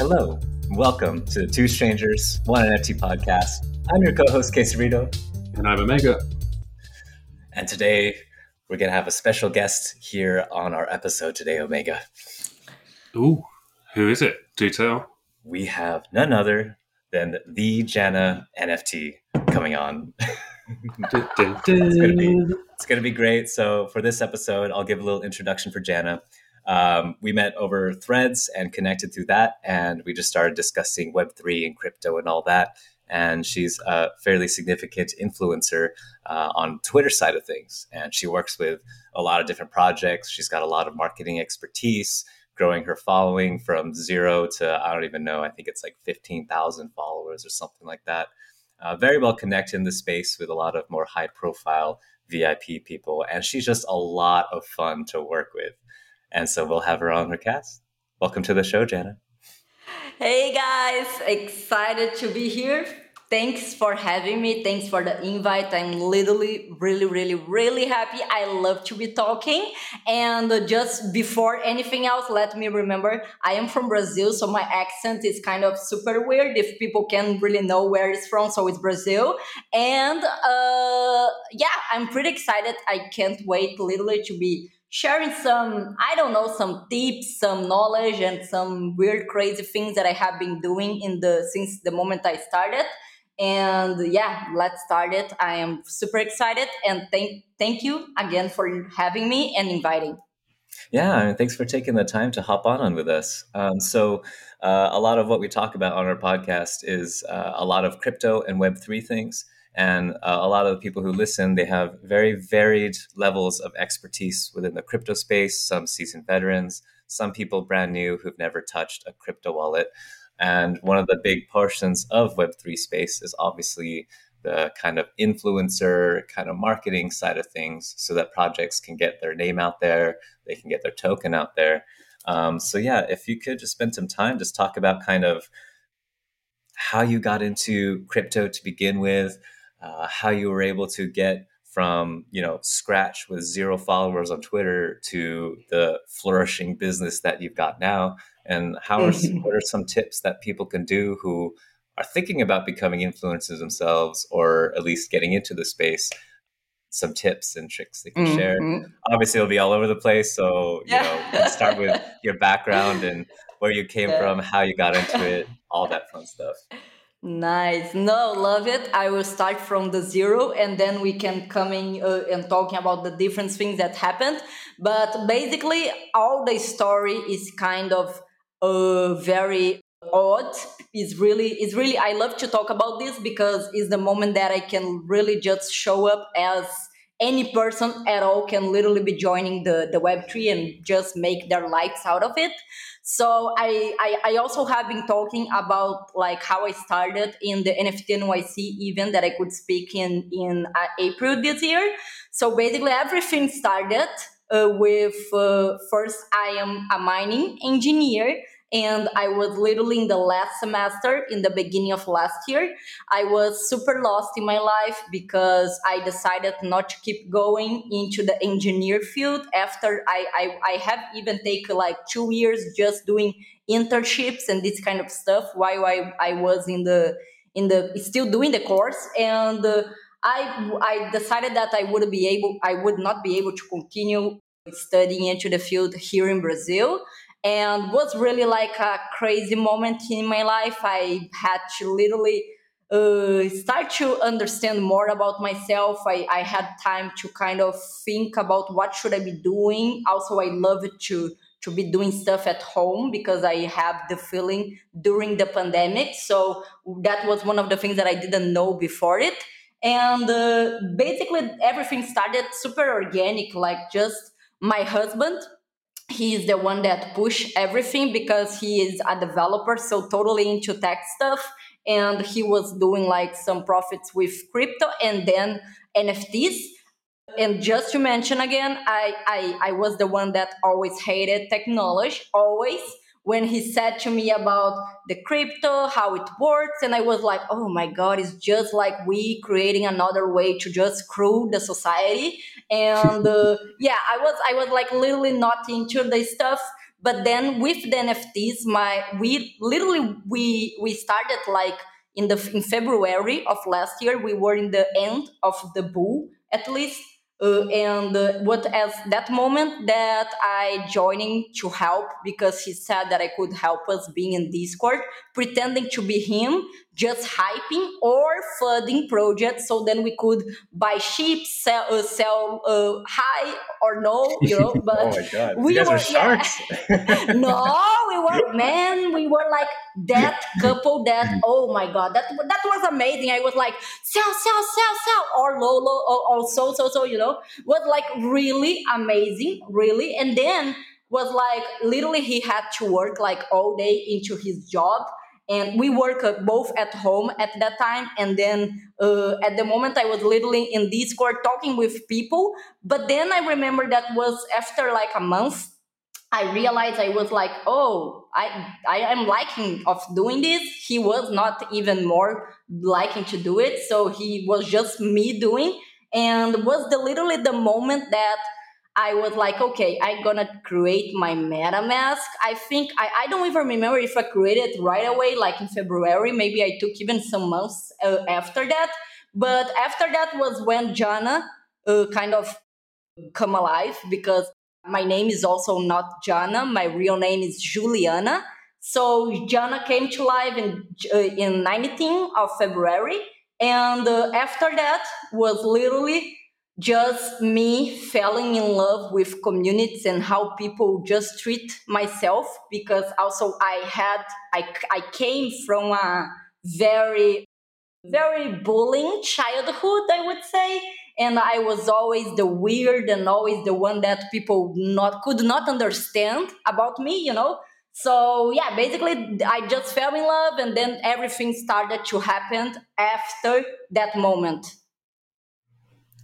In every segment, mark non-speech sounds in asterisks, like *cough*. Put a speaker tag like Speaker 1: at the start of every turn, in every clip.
Speaker 1: Hello, welcome to Two Strangers, One NFT podcast. I'm your co-host Casey Rito,
Speaker 2: and I'm Omega.
Speaker 1: And today we're gonna have a special guest here on our episode today, Omega.
Speaker 2: Ooh, who is it? Do tell.
Speaker 1: We have none other than the Jana NFT coming on. *laughs* gonna be, it's gonna be great. So for this episode, I'll give a little introduction for Jana. Um, we met over threads and connected through that, and we just started discussing Web3 and crypto and all that. And she's a fairly significant influencer uh, on Twitter side of things, and she works with a lot of different projects. She's got a lot of marketing expertise, growing her following from zero to I don't even know. I think it's like fifteen thousand followers or something like that. Uh, very well connected in the space with a lot of more high profile VIP people, and she's just a lot of fun to work with. And so we'll have her on her cast. Welcome to the show, Jana.
Speaker 3: Hey guys, excited to be here. Thanks for having me. Thanks for the invite. I'm literally, really, really, really happy. I love to be talking. And just before anything else, let me remember I am from Brazil, so my accent is kind of super weird if people can really know where it's from. So it's Brazil. And uh, yeah, I'm pretty excited. I can't wait literally to be sharing some, I don't know, some tips, some knowledge, and some weird, crazy things that I have been doing in the since the moment I started. And yeah, let's start it. I am super excited, and thank thank you again for having me and inviting.
Speaker 1: Yeah, mean, thanks for taking the time to hop on, on with us. Um, so, uh, a lot of what we talk about on our podcast is uh, a lot of crypto and Web3 things. And uh, a lot of the people who listen, they have very varied levels of expertise within the crypto space, some seasoned veterans, some people brand new who've never touched a crypto wallet. And one of the big portions of Web3 space is obviously the kind of influencer, kind of marketing side of things so that projects can get their name out there, they can get their token out there. Um, so, yeah, if you could just spend some time, just talk about kind of how you got into crypto to begin with, uh, how you were able to get from you know scratch with zero followers on Twitter to the flourishing business that you've got now, and how are *laughs* what are some tips that people can do who are thinking about becoming influencers themselves or at least getting into the space? Some tips and tricks they can mm-hmm. share. Obviously, it'll be all over the place. So you yeah. know, *laughs* start with your background and where you came yeah. from, how you got into it, all that fun stuff.
Speaker 3: Nice. No, love it. I will start from the zero and then we can come in uh, and talking about the different things that happened. But basically, all the story is kind of uh, very odd. It's really, it's really, I love to talk about this because it's the moment that I can really just show up as any person at all can literally be joining the, the Web3 and just make their lives out of it. So I, I, I also have been talking about like how I started in the NFT NYC event that I could speak in in uh, April this year. So basically everything started uh, with uh, first I am a mining engineer and I was literally in the last semester in the beginning of last year. I was super lost in my life because I decided not to keep going into the engineer field after I, I, I have even taken like two years just doing internships and this kind of stuff while I, I was in the in the still doing the course and uh, I I decided that I would be able I would not be able to continue studying into the field here in Brazil and was really like a crazy moment in my life. I had to literally uh, start to understand more about myself. I, I had time to kind of think about what should I be doing. Also, I love to to be doing stuff at home because I have the feeling during the pandemic. So that was one of the things that I didn't know before it. And uh, basically, everything started super organic, like just my husband he is the one that push everything because he is a developer so totally into tech stuff. And he was doing like some profits with crypto and then nfts and just to mention again i i, I was the one that always hated technology always when he said to me about the crypto, how it works, and I was like, oh my god, it's just like we creating another way to just screw the society. And uh, *laughs* yeah, I was I was like literally not into the stuff. but then with the nfts my we literally we we started like in the in february of last year we were in the end of the bull at least uh, and uh, what as that moment that I joining to help because he said that I could help us being in Discord, pretending to be him, just hyping or funding projects so then we could buy ships, sell, uh, sell uh, high or no, you know. *laughs*
Speaker 1: But oh my god,
Speaker 3: we
Speaker 1: guys were sharks.
Speaker 3: Yeah. *laughs* *laughs* no, we were man. We were like that couple. That oh my god, that that was amazing. I was like sell, sell, sell, sell, or low, low, or, or so, so, so. You know, was like really amazing, really. And then was like literally he had to work like all day into his job and we work uh, both at home at that time and then uh, at the moment i was literally in discord talking with people. But then i remember that was after like a month i realized i was like oh i i am liking of doing this. He was not even more liking to do it. So he was just me doing. And was the literally the moment that I was like, okay, I'm gonna create my MetaMask. I think I, I don't even remember if I created right away, like in February. Maybe I took even some months uh, after that. But after that was when Jana uh, kind of come alive because my name is also not Jana. My real name is Juliana. So Jana came to life in uh, in 19 of February, and uh, after that was literally just me falling in love with communities and how people just treat myself because also i had i, I came from a very very bullying childhood i would say. And i was always the weird and always the one that people not could not understand about me you know? So yeah basically i just fell in love and then everything started to happen after that moment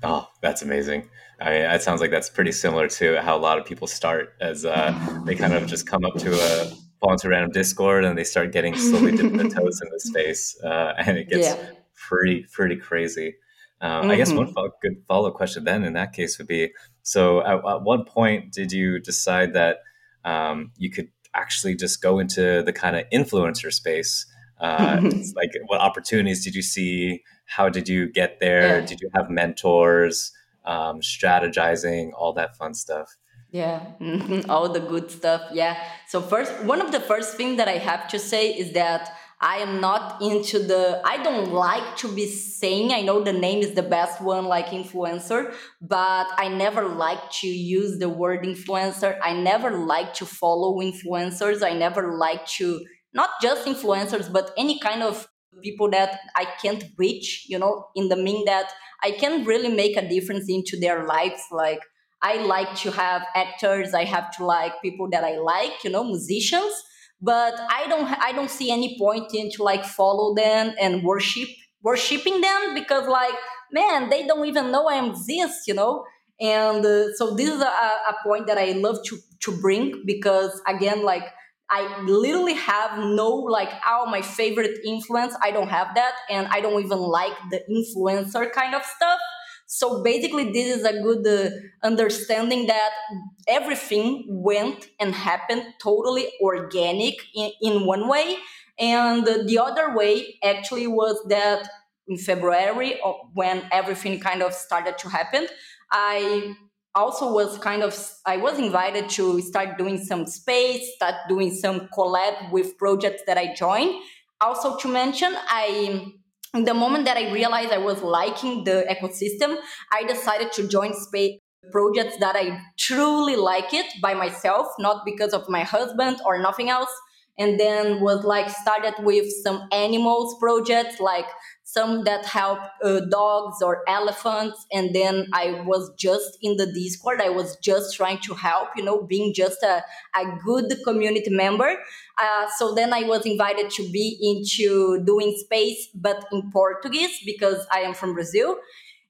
Speaker 1: Oh, that's amazing. I mean, it sounds like that's pretty similar to how a lot of people start as uh, they kind of just come up to a fall into random Discord and they start getting slowly dipping their *laughs* toes in the space, uh, and it gets yeah. pretty pretty crazy. Um, mm-hmm. I guess one mm-hmm. follow- good follow up question then in that case would be: so at, at what point did you decide that um, you could actually just go into the kind of influencer space? Uh, *laughs* like, what opportunities did you see? How did you get there? Yeah. Did you have mentors? Um, strategizing, all that fun stuff.
Speaker 3: Yeah, *laughs* all the good stuff. Yeah. So first, one of the first things that I have to say is that I am not into the. I don't like to be saying. I know the name is the best one, like influencer, but I never like to use the word influencer. I never like to follow influencers. I never like to not just influencers, but any kind of people that I can't reach, you know, in the mean that I can really make a difference into their lives. Like I like to have actors, I have to like people that I like, you know, musicians, but I don't I don't see any point in to like follow them and worship worshiping them because like man, they don't even know I exist, you know. And uh, so this is a, a point that I love to to bring because again, like I literally have no like oh my favorite influence. I don't have that, and I don't even like the influencer kind of stuff. So basically, this is a good uh, understanding that everything went and happened totally organic in, in one way, and the other way actually was that in February when everything kind of started to happen. I also was kind of i was invited to start doing some space start doing some collab with projects that i joined. Also to mention i the moment that i realized i was liking the ecosystem i decided to join space projects that i truly like it by myself not because of my husband or nothing else. And then was like started with some animals projects like some that help uh, dogs or elephants. And then i was just in the discord. I was just trying to help you know being just a, a good community member. Uh, so then i was invited to be into doing space but in portuguese because i am from brazil.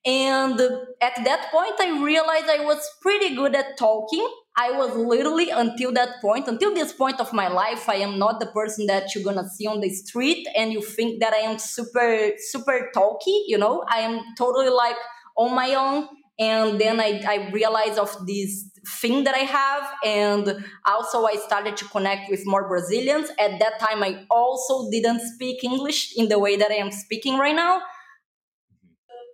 Speaker 3: And at that point i realized i was pretty good at talking I was literally until that point, until this point of my life, I am not the person that you're gonna see on the street and you think that I am super, super talky, you know? I am totally like on my own. And then I, I realized of this thing that I have. And also, I started to connect with more Brazilians. At that time, I also didn't speak English in the way that I am speaking right now.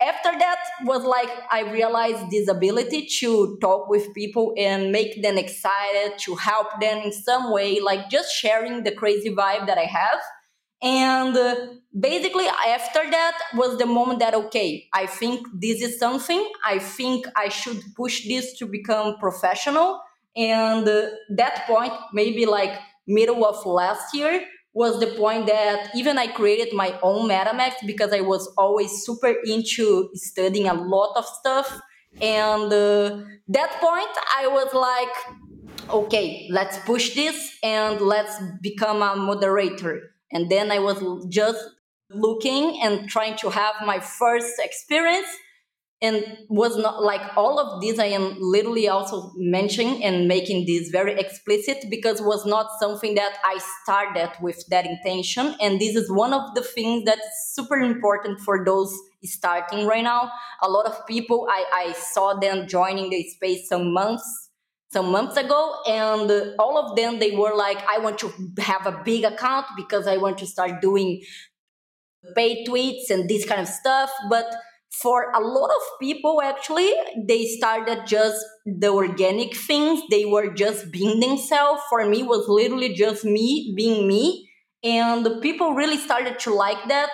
Speaker 3: After that was like I realized this ability to talk with people and make them excited, to help them in some way, like just sharing the crazy vibe that I have and uh, basically, after that was the moment that, okay, I think this is something. I think I should push this to become professional. And uh, that point, maybe like middle of last year, was the point that even I created my own MetaMask because I was always super into studying a lot of stuff. And uh, that point, I was like, okay, let's push this and let's become a moderator and then I was just looking and trying to have my first experience and was not like all of this i am literally also mentioning and making this very explicit because was not something that i started with that intention. And this is one of the things that's super important for those starting right now. A lot of people i, I saw them joining the space some months some months ago and all of them they were like i want to have a big account because i want to start doing paid tweets and this kind of stuff. But for a lot of people actually they started just the organic things. They were just being themselves. For me was literally just me being me. And people really started to like that.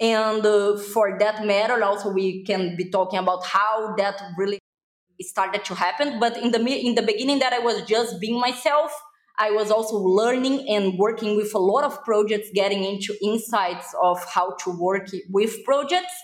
Speaker 3: And uh, for that matter also we can be talking about how that really started to happen. But in the in the beginning that i was just being myself i was also learning and working with a lot of projects getting into insights of how to work with projects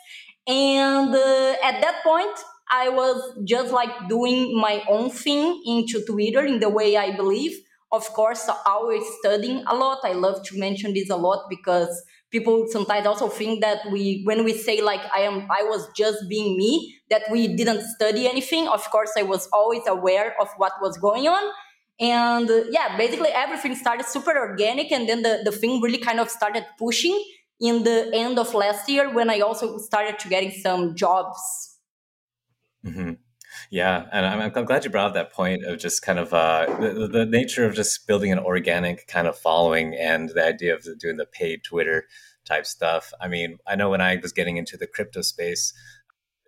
Speaker 3: and uh, at that point i was just like doing my own thing into twitter in the way i believe. Of course always studying a lot. I love to mention this a lot because people sometimes also think that we when we say like i am i was just being me that we didn't study anything. Of course i was always aware of what was going on. And uh, yeah basically everything started super organic and then the, the thing really kind of started pushing in the end of last year when i also started to getting some jobs
Speaker 1: mm-hmm. Yeah, and I'm, I'm, glad you brought up that point of just kind of uh, the, the, nature of just building an organic kind of following and the idea of doing the paid Twitter type stuff. I mean, I know when I was getting into the crypto space,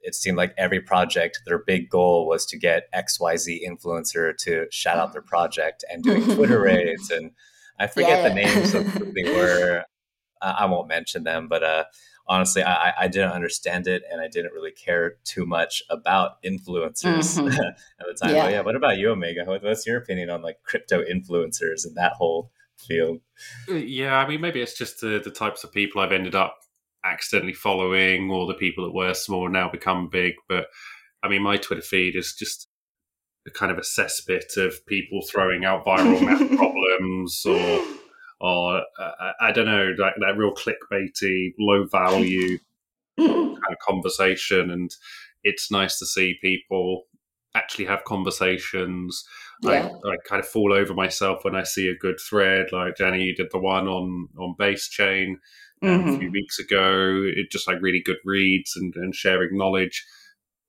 Speaker 1: it seemed like every project, their big goal was to get XYZ influencer to shout out their project and doing *laughs* Twitter raids. And I forget yeah. the names of who they were. I won't mention them, but uh, honestly, I, I didn't understand it and I didn't really care too much about influencers mm-hmm. *laughs* at the time. Yeah. But yeah, what about you, Omega? what's your opinion on like crypto influencers and that whole field?
Speaker 2: Uh, yeah, I mean, maybe it's just the, the types of people I've ended up accidentally following or the people that were small now become big. But I mean, my Twitter feed is just a kind of a cesspit of people throwing out viral math *laughs* problems or or uh, I don't know, like that real clickbaity, low value *laughs* kind of conversation. And it's nice to see people actually have conversations. Yeah. I, I, kind of fall over myself when I see a good thread, like Jenny, you did the one on on base chain mm-hmm. a few weeks ago. It just like really good reads and, and sharing knowledge.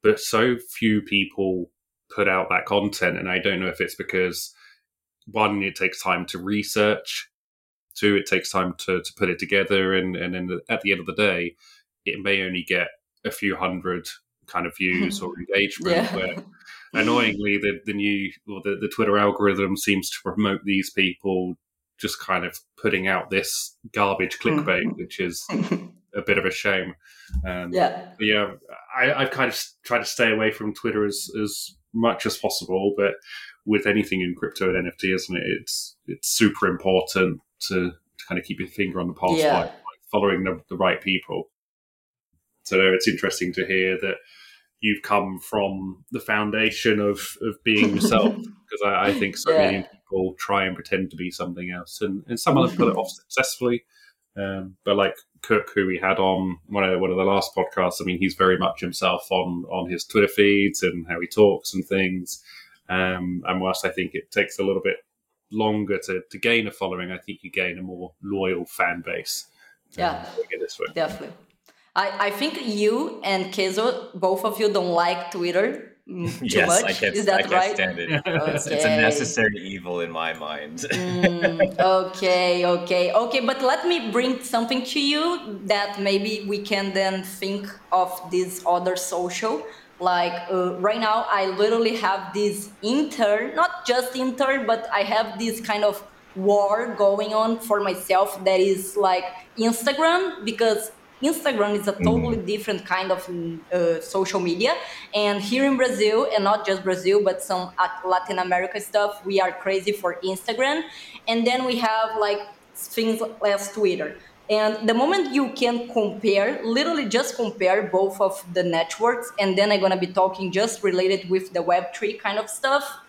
Speaker 2: But so few people put out that content, and I don't know if it's because one, it takes time to research Two, it takes time to, to put it together, and and then at the end of the day, it may only get a few hundred kind of views or *laughs* engagement. yeah. Where annoyingly, the the new or the, the Twitter algorithm seems to promote these people just kind of putting out this garbage clickbait, mm-hmm. which is *laughs* a bit of a shame. Um, yeah, yeah. I, I've kind of tried to stay away from Twitter as as much as possible, but with anything in crypto and NFT, isn't it? It's it's super important to, to kind of keep your finger on the pulse yeah. by, by, following the, the right people. So it's interesting to hear that you've come from the foundation of, of being yourself *laughs* because I, I, think so yeah. many people try and pretend to be something else and, and some of them pull it off successfully um, but like Cook who we had on one of, one of the last podcasts I mean he's very much himself on on his Twitter feeds and how he talks and things um, and whilst I think it takes a little bit longer to, to gain a following, I think you gain a more loyal fan base.
Speaker 3: Yeah, definitely. I, I think you and Kezo, both of you don't like Twitter mm, *laughs* too
Speaker 1: yes,
Speaker 3: much.
Speaker 1: I can't,
Speaker 3: Is that
Speaker 1: I can't
Speaker 3: right?
Speaker 1: stand it. It's, it's a necessary evil in my mind.
Speaker 3: Mm, okay, okay, okay. But let me bring something to you that maybe we can then think of this other social. Like uh, right now, I literally have this intern not just intern but I have this kind of war going on for myself that is like Instagram because Instagram is a totally different kind of mm, uh, social media. And here in Brazil, and not just Brazil, but some Latin America stuff, we are crazy for Instagram. And then we have like things as Twitter. And the moment you can compare, literally just compare both of the networks, and then I'm gonna be talking just related with the Web3 kind of stuff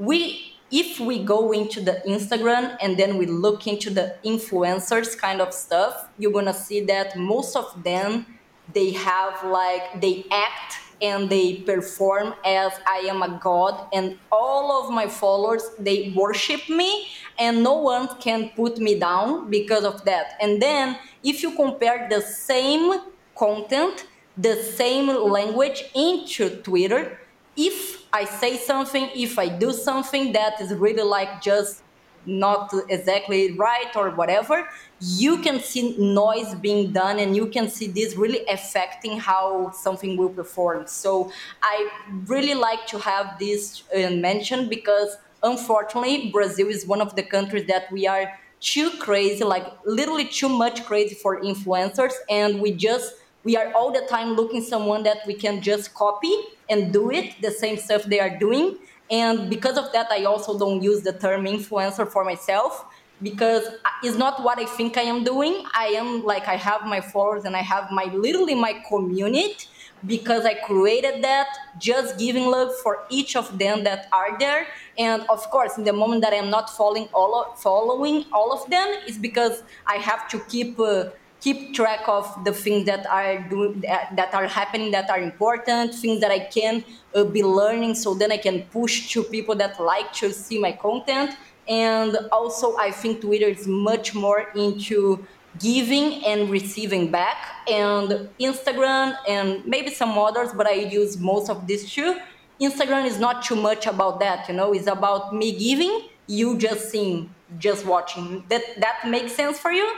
Speaker 3: we if we go into the instagram and then we look into the influencers kind of stuff you're gonna see that most of them they have like they act and they perform as i am a god and all of my followers they worship me and no one can put me down because of that. And then if you compare the same content the same language into twitter if I say something, if I do something that is really like just not exactly right or whatever, you can see noise being done and you can see this really affecting how something will perform. So I really like to have this uh, mentioned because unfortunately, Brazil is one of the countries that we are too crazy, like literally too much crazy for influencers, and we just we are all the time looking someone that we can just copy and do it the same stuff they are doing and because of that i also don't use the term influencer for myself because it's not what i think i am doing. I am like i have my followers and i have my literally my community because i created that just giving love for each of them that are there. And of course in the moment that i'm not following all of, following all of them is because i have to keep uh, keep track of the things that are doing that, are happening that are important things that i can uh, be learning so then i can push to people that like to see my content. And also i think twitter is much more into giving and receiving back. And instagram and maybe some others but i use most of these two. Instagram is not too much about that you know it's about me giving you just seeing just watching. That that makes sense for you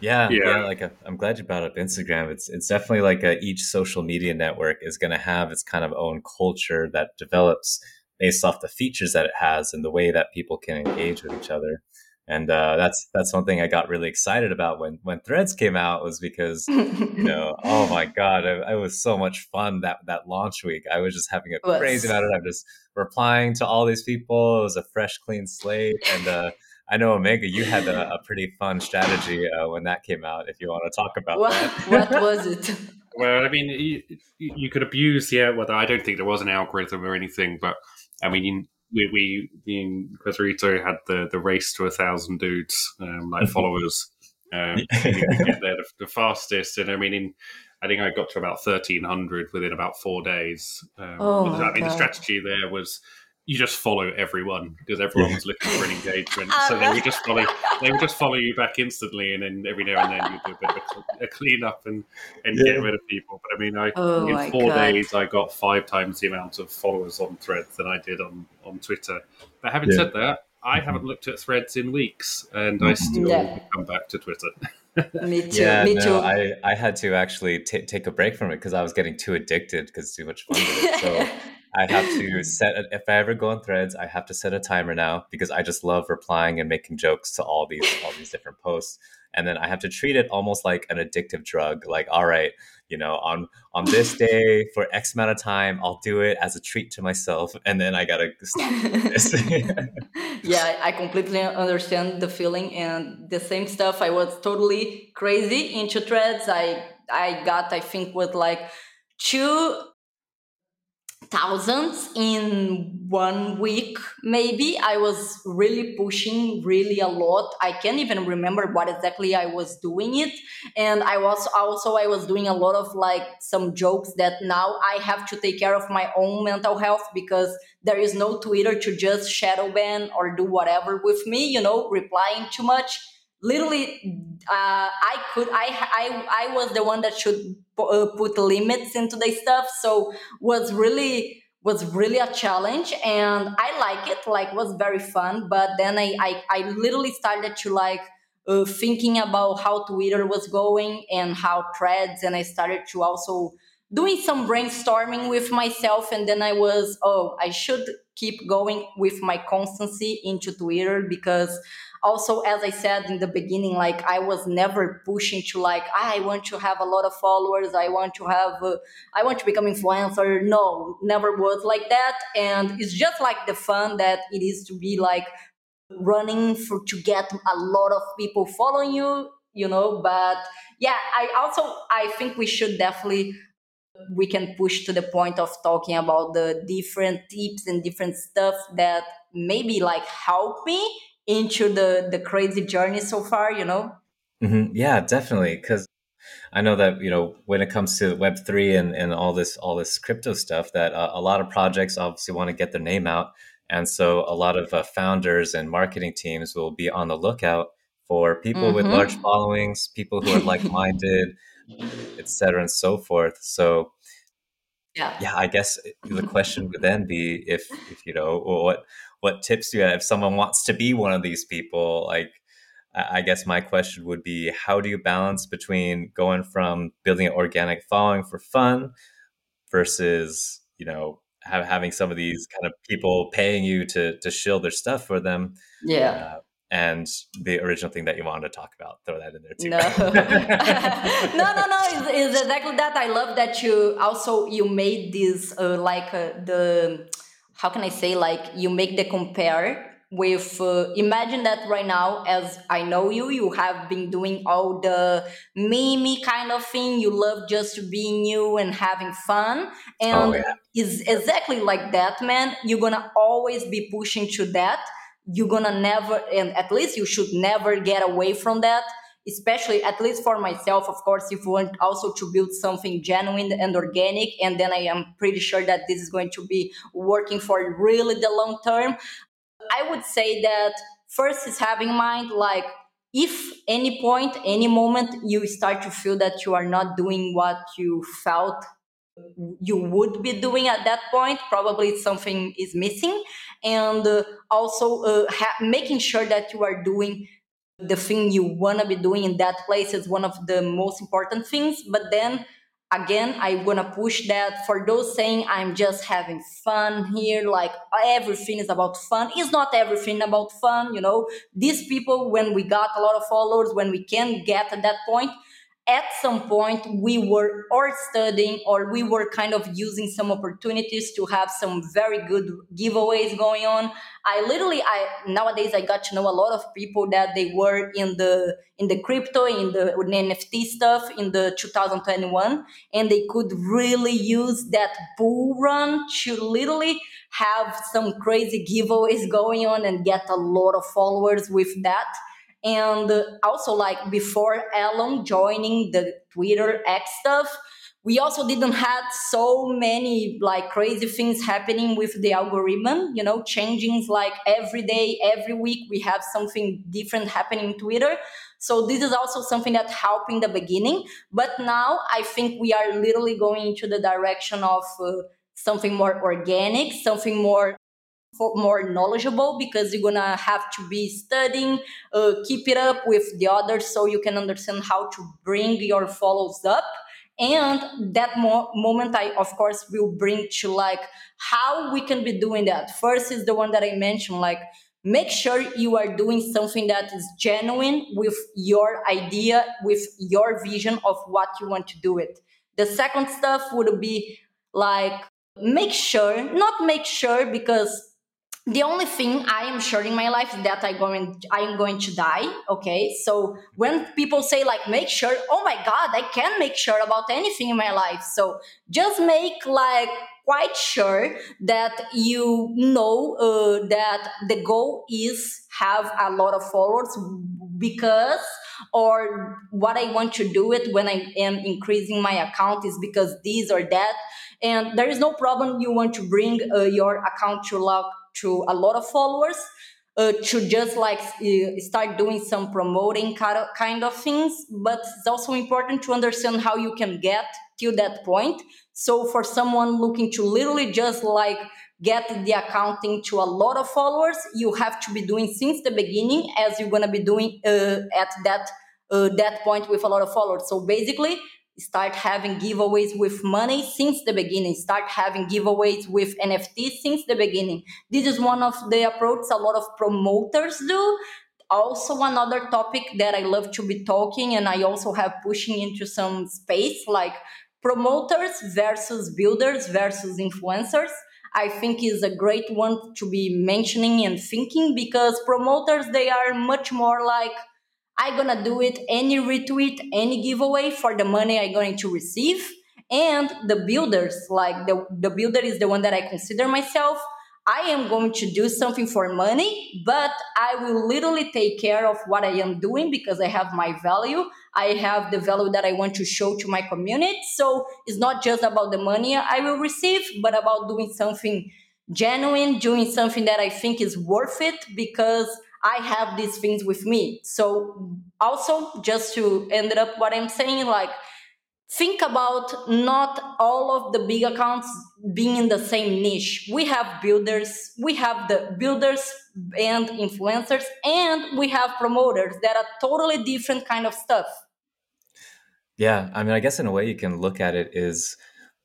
Speaker 1: Yeah,
Speaker 2: Yeah.
Speaker 1: yeah. Like uh, I'm glad you brought up Instagram. It's it's definitely like a, each social media network is going to have its kind of own culture that develops based off the features that it has and the way that people can engage with each other. And uh, that's that's one thing I got really excited about when when Threads came out was because *laughs* you know oh my god it, it was so much fun that that launch week. I was just having a crazy amount of time just replying to all these people. It was a fresh clean slate and. uh I know Omega, you had a, a pretty fun strategy uh, when that came out. If you want to talk about
Speaker 3: what,
Speaker 1: that, *laughs*
Speaker 3: what was it *laughs*
Speaker 2: Well, I mean, you, you could abuse the well. I don't think there was an algorithm or anything, but I mean, we we in Quesarito had the the race to a thousand dudes um, like *laughs* followers. Um, you get there the, the fastest, and I mean, in, I think I got to about thirteen hundred within about four days. Um,
Speaker 3: Oh
Speaker 2: but, I mean, the strategy there was. You just follow everyone because everyone was looking for an engagement, *laughs* so they would just follow. *laughs* They would just follow you back instantly, and then every now and then you do a bit of a, a clean up and, and get rid of people. But I mean, I
Speaker 3: Oh
Speaker 2: in four
Speaker 3: God.
Speaker 2: days I got five times the amount of followers on Threads than I did on on Twitter. But having
Speaker 1: Yeah.
Speaker 2: said that, I haven't mm-hmm. looked at Threads in weeks, and I mm-hmm. still
Speaker 3: Yeah.
Speaker 2: come back to Twitter. *laughs*
Speaker 3: me too
Speaker 1: yeah,
Speaker 3: me
Speaker 1: no,
Speaker 3: too
Speaker 1: I, I had to actually ta take a break from it because I was getting too addicted because too much fun with it. So I have to *laughs* set a, if I ever go on Threads, I have to set a timer now because I just love replying and making jokes to all these all these different posts. And then I have to treat it almost like an addictive drug. Like, all right, you know, on on this *laughs* day for X amount of time, I'll do it as a treat to myself, and then I gotta stop this. *laughs*
Speaker 3: yeah, I completely understand the feeling and the same stuff. I was totally crazy into threads. I I got I think with like two thousands in one week. Maybe i was really pushing really a lot. I can't even remember what exactly i was doing it. And i was also i was doing a lot of like some jokes that now i have to take care of my own mental health because there is no twitter to just shadow ban or do whatever with me you know replying too much literally uh, i could I, I i was the one that should uh, put limits into the stuff so was really was really a challenge and i like it like was very fun but then i i, I literally started to like uh, thinking about how twitter was going and how threads and i started to also doing some brainstorming with myself and then i was oh i should keep going with my constancy into twitter because also as i said in the beginning like i was never pushing to like ah, i want to have a lot of followers. I want to have uh, i want to become influencer. No never was like that. And it's just like the fun that it is to be like running for to get a lot of people following you you know? But yeah i also i think we should definitely we can push to the point of talking about the different tips and different stuff that maybe like help me into the the crazy journey so far you know
Speaker 1: mm-hmm. yeah definitely because i know that you know when it comes to web3 and, and all this all this crypto stuff that uh, a lot of projects obviously want to get their name out and so a lot of uh, founders and marketing teams will be on the lookout for people mm-hmm. with large followings people who are *laughs* like-minded et cetera and so forth. So
Speaker 3: yeah.
Speaker 1: yeah i guess the question would then be if if you know what what tips do you have? If someone wants to be one of these people like i guess my question would be how do you balance between going from building an organic following for fun versus you know have, having some of these kind of people paying you to to shill their stuff for them?
Speaker 3: Yeah. Uh,
Speaker 1: and the original thing that you wanted to talk about. Throw that in there too.
Speaker 3: No, *laughs* *laughs* no, no, no. It's, it's, exactly that. I love that you also you made this uh, like uh, the how can I say like you make the compare with uh, imagine that right now as i know you you have been doing all the mimi kind of thing you love just being you and having fun and oh, yeah. is exactly like that man you're gonna always be pushing to that you're gonna never and at least you should never get away from that especially at least for myself of course if you want also to build something genuine and organic and then i am pretty sure that this is going to be working for really the long term. I would say that first is having in mind like if any point any moment you start to feel that you are not doing what you felt you would be doing at that point probably something is missing and uh, also uh, ha- making sure that you are doing the thing you want to be doing in that place is one of the most important things. But then again i'm gonna push that for those saying i'm just having fun here like everything is about fun. It's not everything about fun you know? These people when we got a lot of followers when we can get at that point at some point we were or studying or we were kind of using some opportunities to have some very good giveaways going on. I literally i nowadays i got to know a lot of people that they were in the in the crypto in the nft stuff in the 2021 and they could really use that bull run to literally have some crazy giveaways *laughs* going on and get a lot of followers with that and also, like before Elon joining the Twitter X stuff, we also didn't have so many like crazy things happening with the algorithm you know changing like every day every week we have something different happening in twitter. So this is also something that helped in the beginning. But now i think we are literally going into the direction of uh, something more organic something more more knowledgeable because you're gonna have to be studying uh, keep it up with the others so you can understand how to bring your follows up. And that mo- moment i of course will bring to like how we can be doing that. First is the one that i mentioned like make sure you are doing something that is genuine with your idea with your vision of what you want to do it. The second stuff would be like make sure not make sure because the only thing I am sure in my life is that I going I am going to die. Okay, so when people say like make sure, oh my god, I can make sure about anything in my life. So just make like quite sure that you know uh, that the goal is have a lot of followers because or what I want to do it when I am increasing my account is because this or that and there is no problem you want to bring uh, your account to lock to a lot of followers uh, to just like uh, start doing some promoting kind of things but it's also important to understand how you can get to that point. So for someone looking to literally just like get the accounting to a lot of followers, you have to be doing since the beginning as you're gonna be doing uh, at that uh, that point with a lot of followers. So basically, start having giveaways with money since the beginning. Start having giveaways with NFTs since the beginning. This is one of the approaches a lot of promoters do. Also, another topic that I love to be talking, and I also have pushing into some space like promoters versus builders versus influencers I think is a great one to be mentioning and thinking because promoters they are much more like I gonna do it any retweet, any giveaway for the money I'm going to receive. And the builders, like the, the builder is the one that I consider myself. I am going to do something for money, but I will literally take care of what I am doing because I have my value. I have the value that I want to show to my community. So it's not just about the money I will receive, but about doing something genuine, doing something that I think is worth it because I have these things with me. So also just to end up what I'm saying, like think about not all of the big accounts being in the same niche. We have builders, we have the builders and influencers, and we have promoters that are totally different kind of stuff.
Speaker 1: Yeah, I mean, I guess in a way you can look at it is,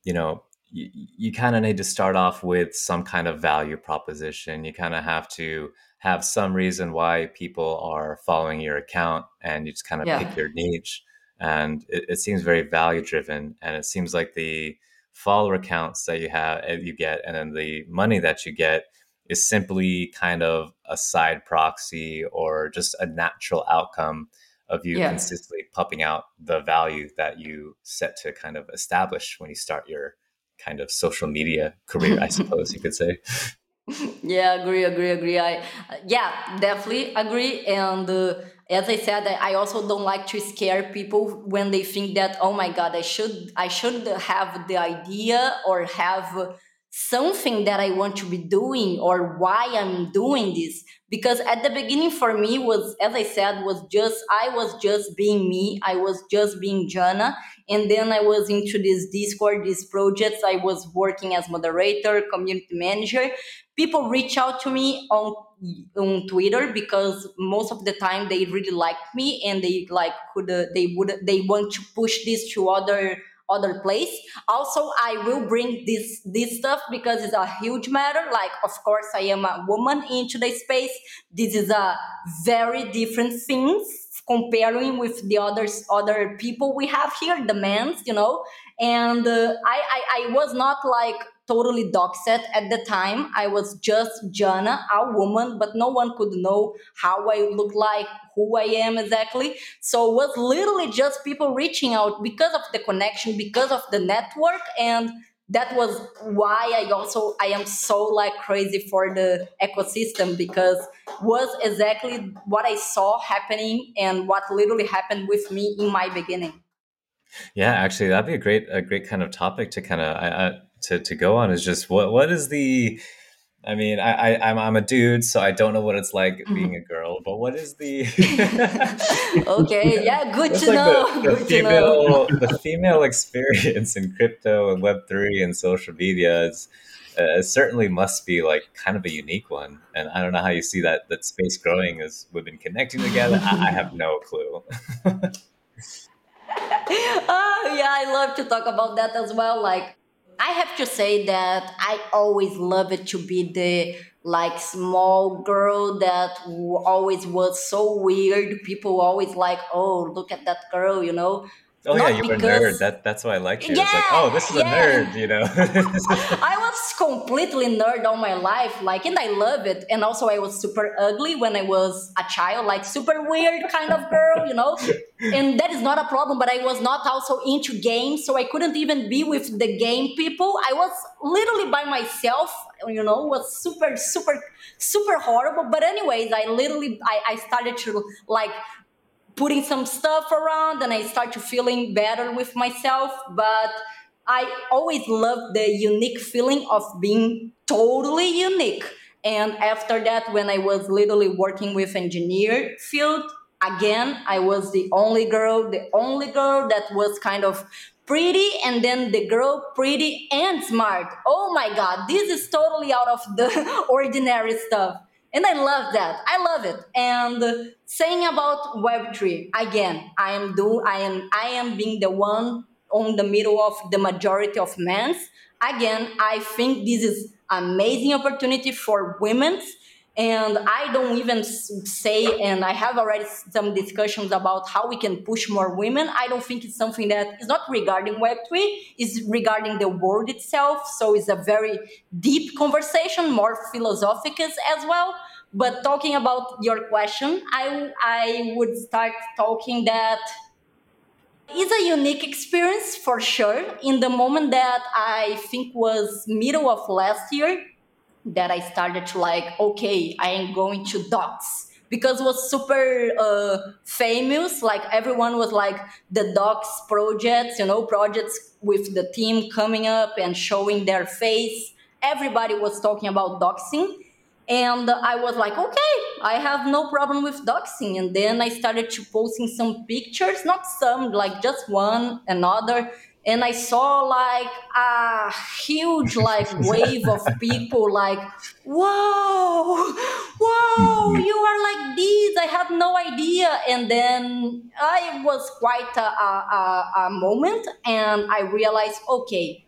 Speaker 1: you know, you, you kind of need to start off with some kind of value proposition. You kind of have to have some reason why people are following your account, and you just kind of yeah. pick your niche. And it, it seems very value driven, and it seems like the follower counts that you have, eh, you get, and then the money that you get is simply kind of a side proxy or just a natural outcome of you yeah. consistently pumping out the value that you set to kind of establish when you start your kind of social media career, I *laughs* suppose you could say.
Speaker 3: Yeah, agree, agree, agree. I yeah, definitely agree. And uh, as I said, I also don't like to scare people when they think that oh my god, I should I should have the idea or have something that I want to be doing or why I'm doing this. Because at the beginning for me was, as I said, was just, I was just being me. I was just being Jana. And then I was into this Discord, these projects. I was working as moderator, community manager. People reach out to me on on Twitter because most of the time they really liked me and they like could they would they want to push this to other other place. Also, I will bring this this stuff because it's a huge matter. Like, of course, I am a woman in today's space. This is a very different thing comparing with the others other people we have here, the men, you know. And uh, I, I I was not like totally doxed at the time. I was just Jana, a woman, but no one could know how I look like, who I am exactly. So it was literally just people reaching out because of the connection, because of the network, and that was why I also I am so like crazy for the ecosystem because was exactly what I saw happening and what literally happened with me in my beginning.
Speaker 1: Yeah, actually, that'd be a great a great kind of topic to kind of I, I, to to go on. Is just what what is the I mean, I, I am I'm, I'm a dude, so I don't know what it's like mm-hmm. being a girl. But what is the? *laughs*
Speaker 3: okay, *laughs* yeah, good to like know. The, the good
Speaker 1: female, to know. the female experience in crypto and Web three and social media is uh, certainly must be like kind of a unique one. And I don't know how you see that that space growing as women connecting together. I, I have no clue. *laughs*
Speaker 3: oh yeah, I love to talk about that as well. Like I have to say that I always love it to be the like small girl that always was so weird. People always like, oh, look at that girl, you know.
Speaker 1: Oh Not yeah, you were because... a nerd. That that's why I liked you. Yeah, it's like, oh, this is yeah. a nerd, you know. *laughs*
Speaker 3: I was completely nerd all my life, like, and I love it. And also, I was super ugly when I was a child, like super weird kind of girl, you know. *laughs* and that is not a problem. But I was not also into games, so I couldn't even be with the game people. I was literally by myself, you know. Was super, super, super horrible. But anyways, I literally I, I started to like putting some stuff around and I start to feeling better with myself. But I always loved the unique feeling of being totally unique. And after that, when I was literally working with engineer field, again, I was the only girl, the only girl that was kind of pretty and then the girl pretty and smart. Oh my god, this is totally out of the *laughs* ordinary stuff. And I love that. I love it. And saying about Web3, again, I am do I am I am being the one on the middle of the majority of men. Again, I think this is amazing opportunity for women and i don't even say and i have already some discussions about how we can push more women. I don't think it's something that is not regarding web3 is regarding the world itself. So it's a very deep conversation more philosophical as well. But talking about your question i i would start talking that it's a unique experience for sure. In the moment that i think was middle of last year that I started to like, okay, I am going to dox because it was super uh, famous. Like everyone was like the docs projects, you know, projects with the team coming up and showing their face. Everybody was talking about doxing. And I was like, okay, I have no problem with doxing. And then I started to posting some pictures, not some, like just one, another and I saw like a huge like *laughs* wave of people like whoa whoa mm-hmm. you are like this I had no idea. And then I was quite a, a, a moment and I realized okay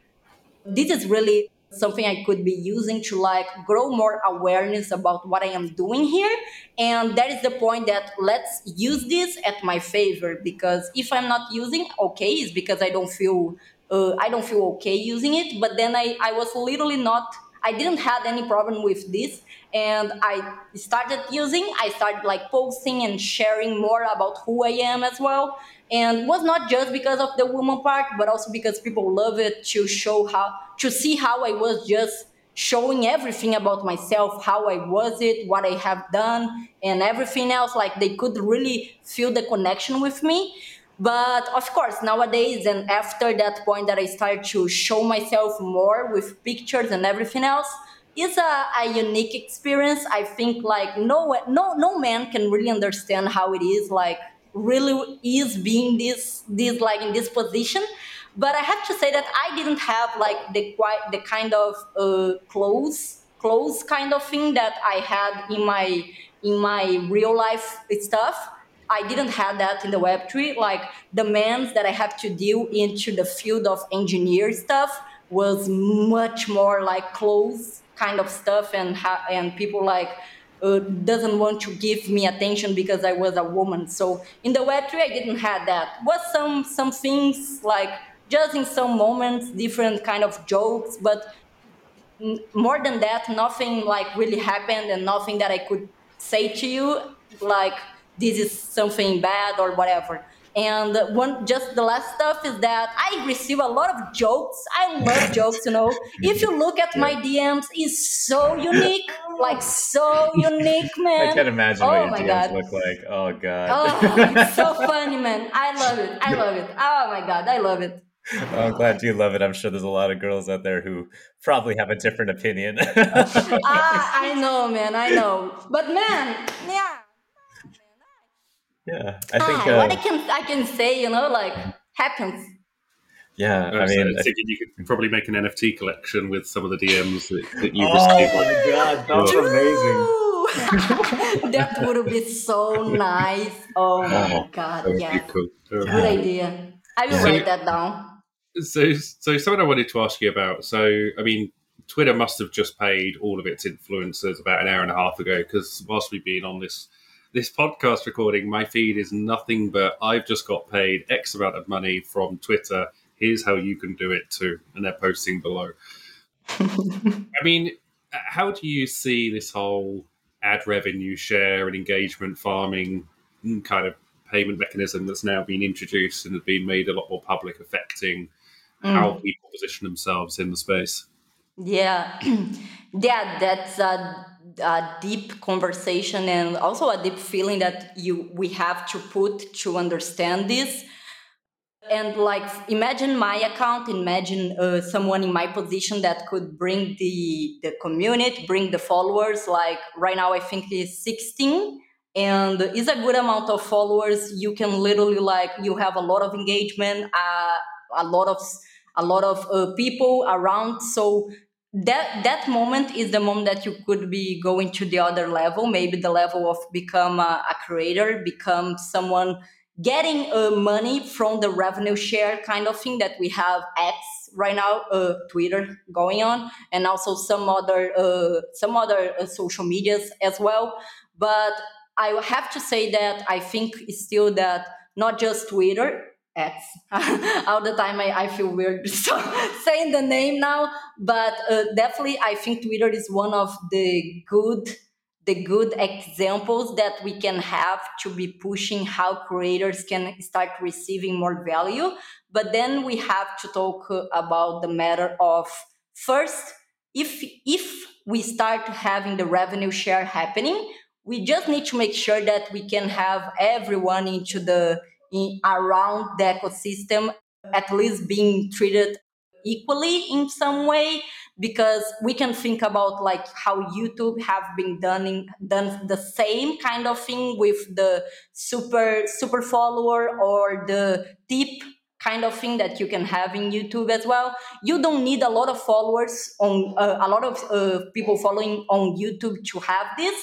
Speaker 3: this is really something I could be using to like grow more awareness about what I am doing here. And that is the point that let's use this at my favor because if I'm not using, okay, it's because I don't feel uh, I don't feel okay using it. But then I I was literally not. I didn't have any problem with this, and I started using. I started like posting and sharing more about who I am as well and was not just because of the woman part but also because people love it to show how to see how i was just showing everything about myself how i was it what i have done and everything else like they could really feel the connection with me. But of course nowadays and after that point that i started to show myself more with pictures and everything else is a, a unique experience. I think like no no no man can really understand how it is like really is being this this like in this position. But i have to say that i didn't have like the quite the kind of uh, close close kind of thing that i had in my in my real life stuff. I didn't have that in the web3 like the men that i have to deal into the field of engineer stuff was much more like close kind of stuff and ha- and people like uh, doesn't want to give me attention because I was a woman. So in the Web3, I didn't have that. Was some some things like just in some moments, different kind of jokes, but more than that, nothing like really happened, and nothing that I could say to you like this is something bad or whatever. And one, just the last stuff is that I receive a lot of jokes. I love jokes, you know. If you look at my DMs, it's so unique, like so unique, *laughs* man.
Speaker 1: I can't imagine oh what your DMs god. look like. Oh god.
Speaker 3: Oh, it's so funny, man. I love it. I love it. Oh my god, I love it.
Speaker 1: Oh, I'm glad you love it. I'm sure there's a lot of girls out there who probably have a different opinion. uh, *laughs*
Speaker 3: I know, man. I know. But man, yeah.
Speaker 1: Yeah, I think uh,
Speaker 3: what I can I can say, you know, like happens.
Speaker 1: Yeah, I, I mean,
Speaker 2: I thinking you could probably make an NFT collection with some of the DMs that, that you
Speaker 1: oh
Speaker 2: received.
Speaker 1: Oh my god, that's
Speaker 3: amazing! *laughs* that would be so nice. Oh my oh, god, yeah, cool. good idea. I will so, write that down.
Speaker 2: So, so something I wanted to ask you about. So, I mean, Twitter must have just paid all of its influencers about an hour and a half ago because whilst we've been on this this podcast recording, my feed is nothing but I've just got paid X amount of money from Twitter. Here's how you can do it too. And they're posting below. *laughs* I mean, how do you see this whole ad revenue share and engagement farming kind of payment mechanism that's now been introduced and has been made a lot more public, affecting mm. how people position themselves in the space?
Speaker 3: Yeah, *clears throat* yeah, that's uh, a deep conversation and also a deep feeling that you we have to put to understand this. And like imagine my account imagine uh, someone in my position that could bring the the community bring the followers. Like right now i think it's 16 and is a good amount of followers. You can literally like you have a lot of engagement uh, a lot of a lot of uh, people around so that that moment is the moment that you could be going to the other level maybe the level of become a, a creator become someone getting uh, money from the revenue share kind of thing that we have X right now, uh, Twitter going on, and also some other uh, some other uh, social medias as well. But I have to say that I think still that not just Twitter. X. *laughs* All the time I, I feel weird *laughs* saying the name now, but uh, definitely I think Twitter is one of the good the good examples that we can have to be pushing how creators can start receiving more value. But then we have to talk about the matter of first, if if we start having the revenue share happening, we just need to make sure that we can have everyone into the in, around the ecosystem at least being treated equally in some way because we can think about like how youtube have been done in, done the same kind of thing with the super super follower or the tip kind of thing that you can have in youtube as well. You don't need a lot of followers on uh, a lot of uh, people following on youtube to have this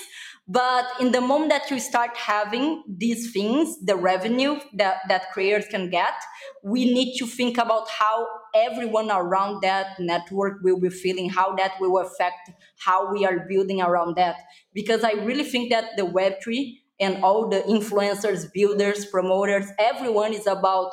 Speaker 3: but in the moment that you start having these things, the revenue that, that creators can get, we need to think about how everyone around that network will be feeling, how that will affect how we are building around that. Because I really think that the Web3 and all the influencers, builders, promoters, everyone is about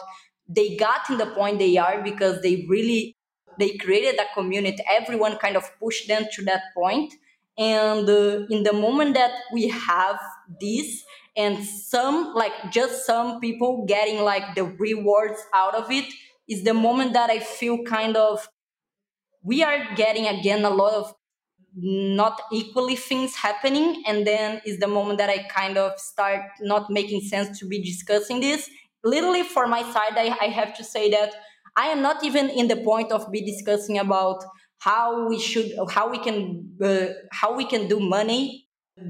Speaker 3: they got in the point they are because they really they created a community everyone kind of pushed them to that point and uh, in the moment that we have this and some like just some people getting like the rewards out of it is the moment that i feel kind of we are getting again a lot of not equally things happening. And then is the moment that i kind of start not making sense to be discussing this. Literally for my side i, I have to say that i am not even in the point of be discussing about how we should how we can uh, how we can do money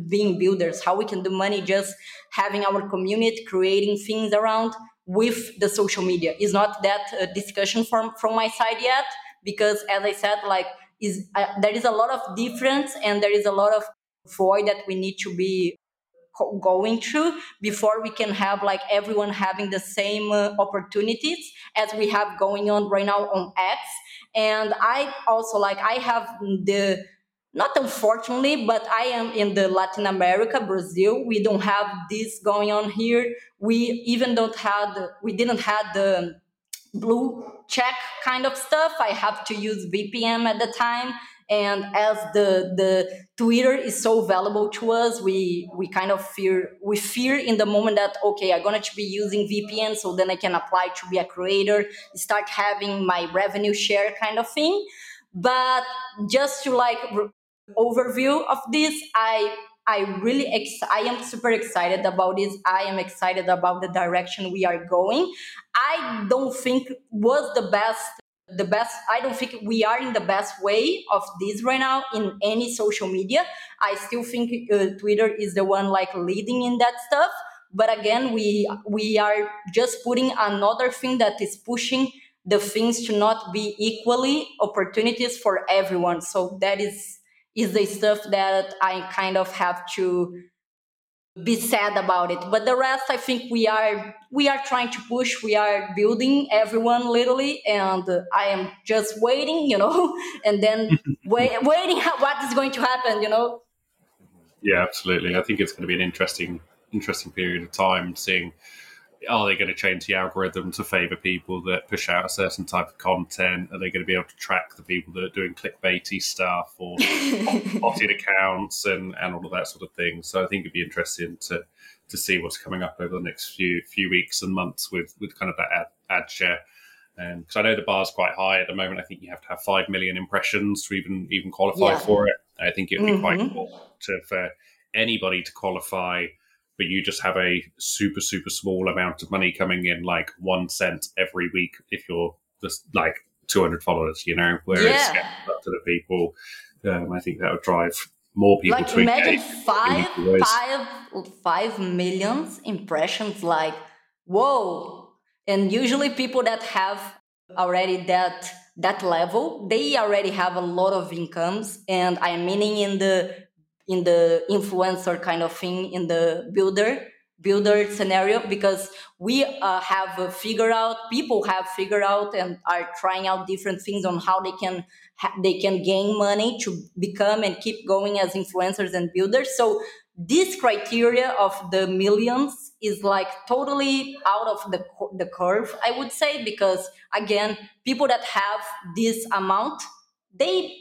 Speaker 3: being builders how we can do money just having our community creating things around with the social media. Is not that uh, discussion from from my side yet because as i said like is uh, there is a lot of difference and there is a lot of void that we need to be going through before we can have like everyone having the same uh, opportunities as we have going on right now on X and i also like i have the not unfortunately but i am in the latin america brazil. We don't have this going on here. We even don't have we didn't have the blue check kind of stuff. I have to use vpn at the time and as the the twitter is so valuable to us we we kind of fear we fear in the moment that okay i'm going to be using vpn so then i can apply to be a creator start having my revenue share kind of thing but just to like overview of this i I really ex- I am super excited about this. I am excited about the direction we are going. I don't think was the best the best i don't think we are in the best way of this right now in any social media. I still think uh, twitter is the one like leading in that stuff. But again we we are just putting another thing that is pushing the things to not be equally opportunities for everyone. So that is is the stuff that i kind of have to be sad about it. But the rest i think we are we are trying to push we are building everyone literally and uh, i am just waiting you know *laughs* and then *laughs* wait, waiting what is going to happen you know?
Speaker 2: Yeah absolutely. I think it's going to be an interesting interesting period of time seeing are they going to change the algorithm to favor people that push out a certain type of content? Are they going to be able to track the people that are doing clickbaity stuff or *laughs* botted accounts and, and all of that sort of thing? So I think it'd be interesting to to see what's coming up over the next few few weeks and months with with kind of that ad, ad share. Because um, I know the bar is quite high at the moment. I think you have to have five million impressions to even even qualify yeah. for it. I think it would be mm-hmm. quite cool to for anybody to qualify but you just have a super super small amount of money coming in like one cent every week if you're just like 200 followers you know? Whereas yeah. up to the people um, i think that would drive more people
Speaker 3: like
Speaker 2: to
Speaker 3: imagine five five five millions impressions like whoa. And usually people that have already that that level they already have a lot of incomes and i'm meaning in the in the influencer kind of thing in the builder builder scenario because we uh, have uh, figured out people have figured out and are trying out different things on how they can they can gain money to become and keep going as influencers and builders. So this criteria of the millions is like totally out of the the curve i would say because again people that have this amount they,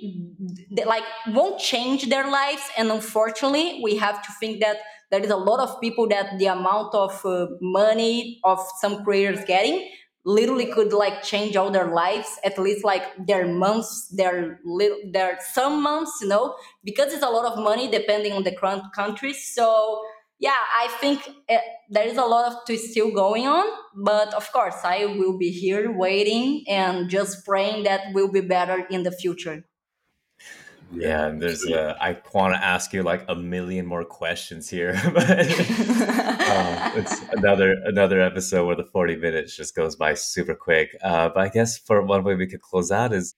Speaker 3: they like won't change their lives and unfortunately we have to think that there is a lot of people that the amount of uh, money of some creators getting literally could like change all their lives at least like their months their little their some months you know because it's a lot of money depending on the country so yeah i think it, eh, there is a lot of to still going on but of course i will be here waiting and just praying that will be better in the future
Speaker 1: yeah, and there's a, I want to ask you like a million more questions here, *laughs* but um, it's another another episode where the 40 minutes just goes by super quick. Uh, but I guess for one way we could close out is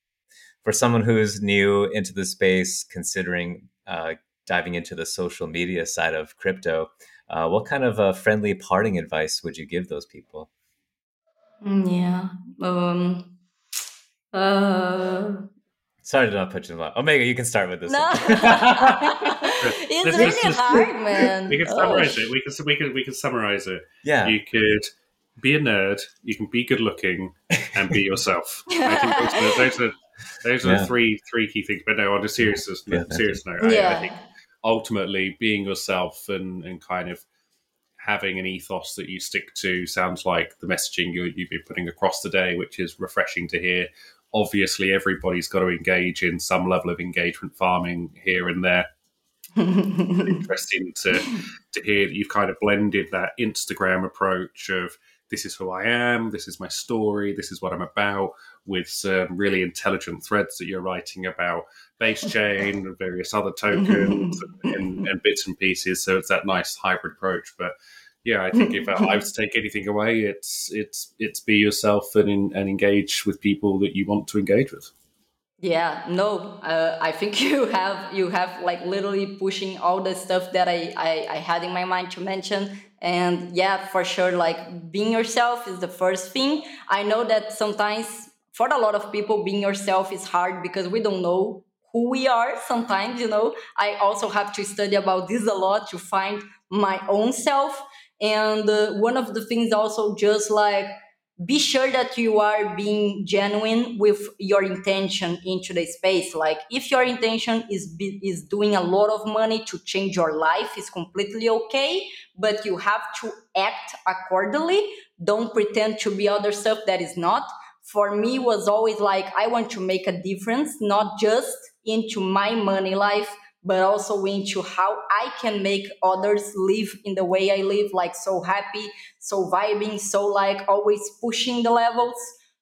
Speaker 1: for someone who's new into the space, considering uh, diving into the social media side of crypto, uh, what kind of a friendly parting advice would you give those people?
Speaker 3: Mm, yeah. Um, uh,
Speaker 1: Sorry to not put you in the Omega, you can start with this.
Speaker 3: No. *laughs* *laughs* it's really hard, man.
Speaker 2: We can summarize oh. it. We can we can we can summarize it.
Speaker 1: Yeah.
Speaker 2: You could be a nerd. You can be good looking and be *laughs* yourself. I think those are, those are, those are yeah. the three three key things. But no, on a serious yeah, serious note,
Speaker 3: yeah.
Speaker 2: I, I think ultimately being yourself and and kind of having an ethos that you stick to sounds like the messaging you, you've been putting across today, which is refreshing to hear obviously everybody's got to engage in some level of engagement farming here and there. *laughs* interesting to to hear that you've kind of blended that Instagram approach of this is who I am, this is my story, this is what I'm about, with some really intelligent threads that you're writing about base chain and various other tokens *laughs* and, and, bits and pieces. So it's that nice hybrid approach. But yeah, I think if I was to take anything away, it's it's it's be yourself and and engage with people that you want to engage with.
Speaker 3: Yeah, no, uh, I think *laughs* you have you have like literally pushing all the stuff that I, I I had in my mind to mention, and yeah, for sure, like being yourself is the first thing. I know that sometimes for a lot of people, being yourself is hard because we don't know who we are. Sometimes, you know, I also have to study about this a lot to find my own self. And uh, one of the things also just like be sure that you are being genuine with your intention into the space. Like if your intention is be, is doing a lot of money to change your life is completely okay but you have to act accordingly. Don't pretend to be other stuff that is not. For me was always like i want to make a difference not just into my money life but also into how I can make others live in the way I live, like so happy, so vibing, so like always pushing the levels.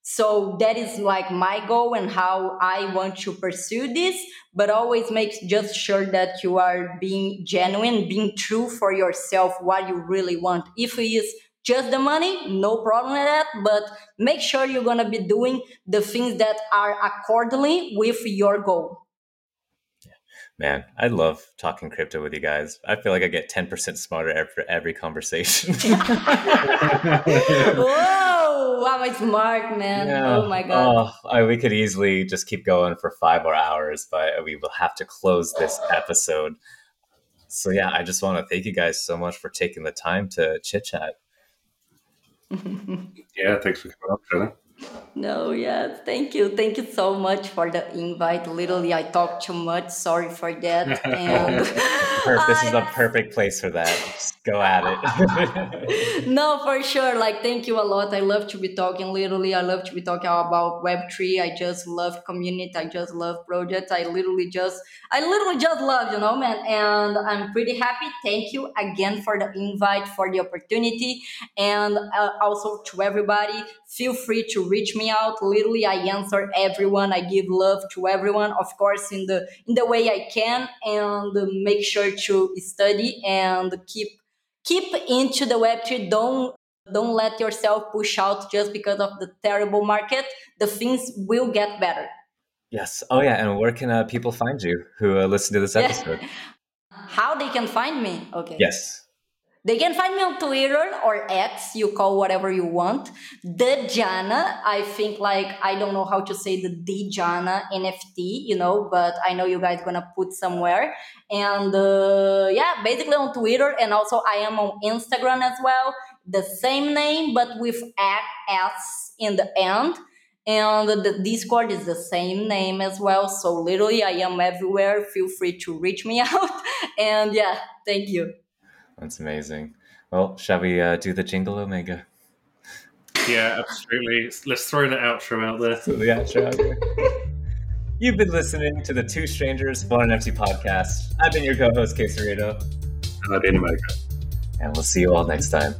Speaker 3: So that is like my goal and how I want to pursue this, but always make just sure that you are being genuine, being true for yourself, what you really want. If it is just the money, no problem with that, but make sure you're gonna be doing the things that are accordingly with your goal.
Speaker 1: Man, I love talking crypto with you guys. I feel like I get 10% smarter after every conversation. *laughs* *laughs*
Speaker 3: Whoa, wow, it's smart, man. Yeah. Oh my God.
Speaker 1: Oh, I, we could easily just keep going for five more hours, but we will have to close this episode. So, yeah, I just want to thank you guys so much for taking the time to chit chat.
Speaker 2: yeah, thanks for coming up, Jana.
Speaker 3: No, yes, thank you. Thank you so much for the invite. Literally, I talked too much. Sorry for that. *laughs* And
Speaker 1: this is a *laughs* perfect place for that. Just go at
Speaker 3: it. *laughs* no, for sure. Like, thank you a lot. I love to be talking. Literally, I love to be talking about Web three. I just love community. I just love projects. I literally just, I literally just love, you know, man. And I'm pretty happy. Thank you again for the invite, for the opportunity, and uh, also to everybody. Feel free to reach me out literally i answer everyone i give love to everyone of course in the in the way i can and make sure to study and keep keep into the web3 don't don't let yourself push out just because of the terrible market. The things will get better.
Speaker 1: Yes. Oh, yeah. And where can uh, people find you who uh, listen to this *laughs* episode?
Speaker 3: How they can find me? Okay.
Speaker 1: Yes.
Speaker 3: They can find me on Twitter or X, you call whatever you want. The Jana, I think like I don't know how to say the D Jana NFT, you know, but I know you guys gonna put somewhere. And uh, yeah, basically on Twitter and also I am on Instagram as well. The same name but with S in the end. And the Discord is the same name as well. So literally I am everywhere. Feel free to reach me *laughs* out. and yeah, thank you.
Speaker 1: That's amazing. Well, shall we uh, do the jingle, Omega?
Speaker 2: Yeah, absolutely. Let's throw the outro out there.
Speaker 1: So the outro out there. You've been listening to the Two Strangers Born NFT podcast. I've been your co-host, Quesarito.
Speaker 2: And I've been Omega.
Speaker 1: And we'll see you all next time.